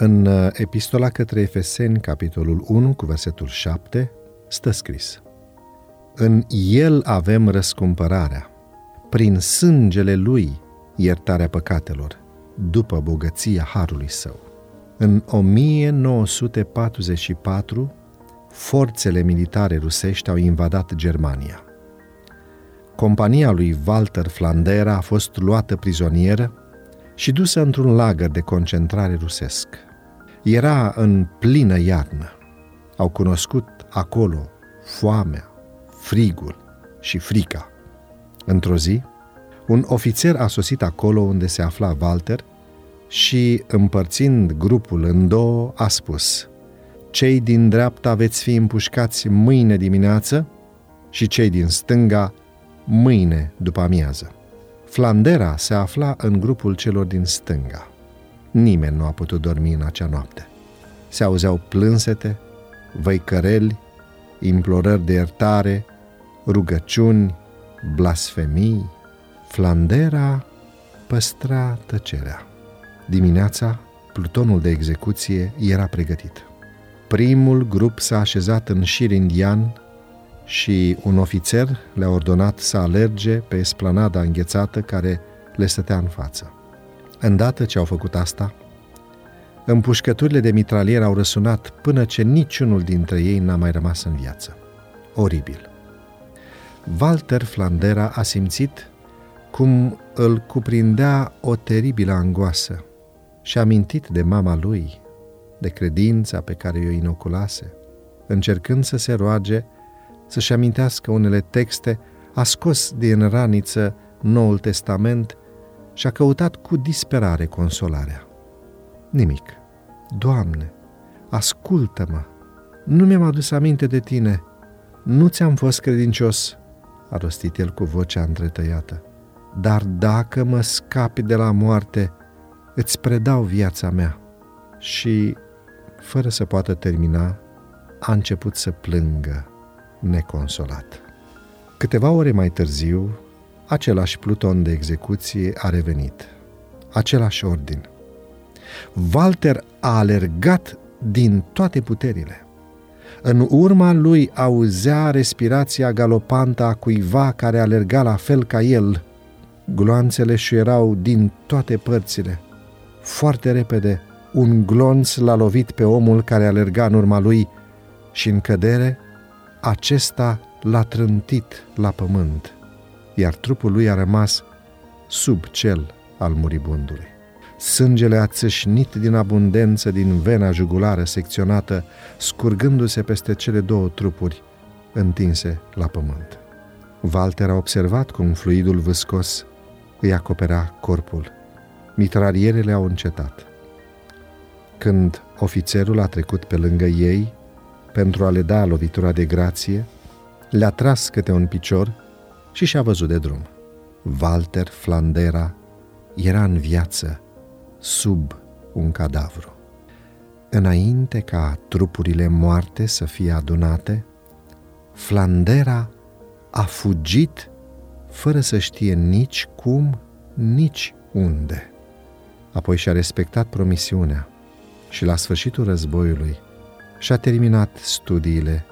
În uh, epistola către Efeseni, capitolul 1, cu versetul 7, stă scris În El avem răscumpărarea, prin sângele Lui iertarea păcatelor, după bogăția Harului Său. În 1944, forțele militare rusești au invadat Germania. Compania lui Walter Flandera a fost luată prizonieră și dusă într-un lagăr de concentrare rusesc. Era în plină iarnă. Au cunoscut acolo foamea, frigul și frica. Într-o zi, un ofițer a sosit acolo unde se afla Walter și, împărțind grupul în două, a spus Cei din dreapta veți fi împușcați mâine dimineață și cei din stânga mâine după amiază. Flandera se afla în grupul celor din stânga. Nimeni nu a putut dormi în acea noapte. Se auzeau plânsete, văicăreli, implorări de iertare, rugăciuni, blasfemii. Flandera păstra tăcerea. Dimineața, plutonul de execuție era pregătit. Primul grup s-a așezat în șir indian și un ofițer le-a ordonat să alerge pe esplanada înghețată care le stătea în față. Îndată ce au făcut asta, împușcăturile de mitralier au răsunat până ce niciunul dintre ei n-a mai rămas în viață. Oribil. Walter Flandera a simțit cum îl cuprindea o teribilă angoasă și a mintit de mama lui, de credința pe care o inoculase, încercând să se roage să-și amintească unele texte, a scos din raniță Noul Testament și a căutat cu disperare consolarea. Nimic. Doamne, ascultă-mă! Nu mi-am adus aminte de tine. Nu ți-am fost credincios, a rostit el cu vocea întretăiată. Dar dacă mă scapi de la moarte, îți predau viața mea. Și, fără să poată termina, a început să plângă neconsolat. Câteva ore mai târziu, același pluton de execuție a revenit. Același ordin. Walter a alergat din toate puterile. În urma lui auzea respirația galopantă a cuiva care alerga la fel ca el. Gloanțele și erau din toate părțile. Foarte repede, un glonț l-a lovit pe omul care alerga în urma lui și în cădere acesta l-a trântit la pământ, iar trupul lui a rămas sub cel al muribundului. Sângele a țâșnit din abundență din vena jugulară secționată, scurgându-se peste cele două trupuri întinse la pământ. Walter a observat cum fluidul vâscos îi acopera corpul. Mitralierele au încetat. Când ofițerul a trecut pe lângă ei, pentru a le da lovitura de grație, le-a tras câte un picior și și-a văzut de drum. Walter Flandera era în viață sub un cadavru. Înainte ca trupurile moarte să fie adunate, Flandera a fugit fără să știe nici cum, nici unde. Apoi și-a respectat promisiunea și la sfârșitul războiului și-a terminat studiile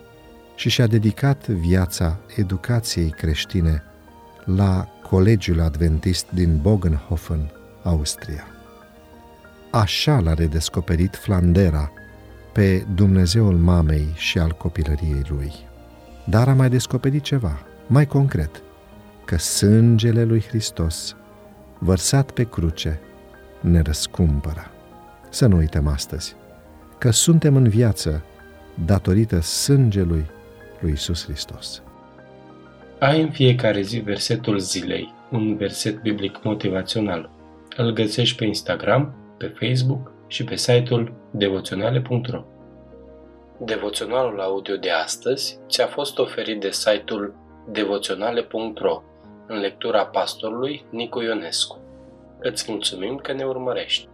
și și-a dedicat viața educației creștine la Colegiul Adventist din Bogenhofen, Austria. Așa l-a redescoperit Flandera pe Dumnezeul mamei și al copilăriei lui. Dar a mai descoperit ceva, mai concret, că sângele lui Hristos, vărsat pe cruce, ne răscumpără. Să nu uităm astăzi că suntem în viață datorită sângelui lui Isus Hristos. Ai în fiecare zi versetul zilei, un verset biblic motivațional. Îl găsești pe Instagram, pe Facebook și pe site-ul devoționale.ro. Devoționalul audio de astăzi ți-a fost oferit de site-ul devoționale.ro în lectura pastorului Nicu Ionescu. Îți mulțumim că ne urmărești!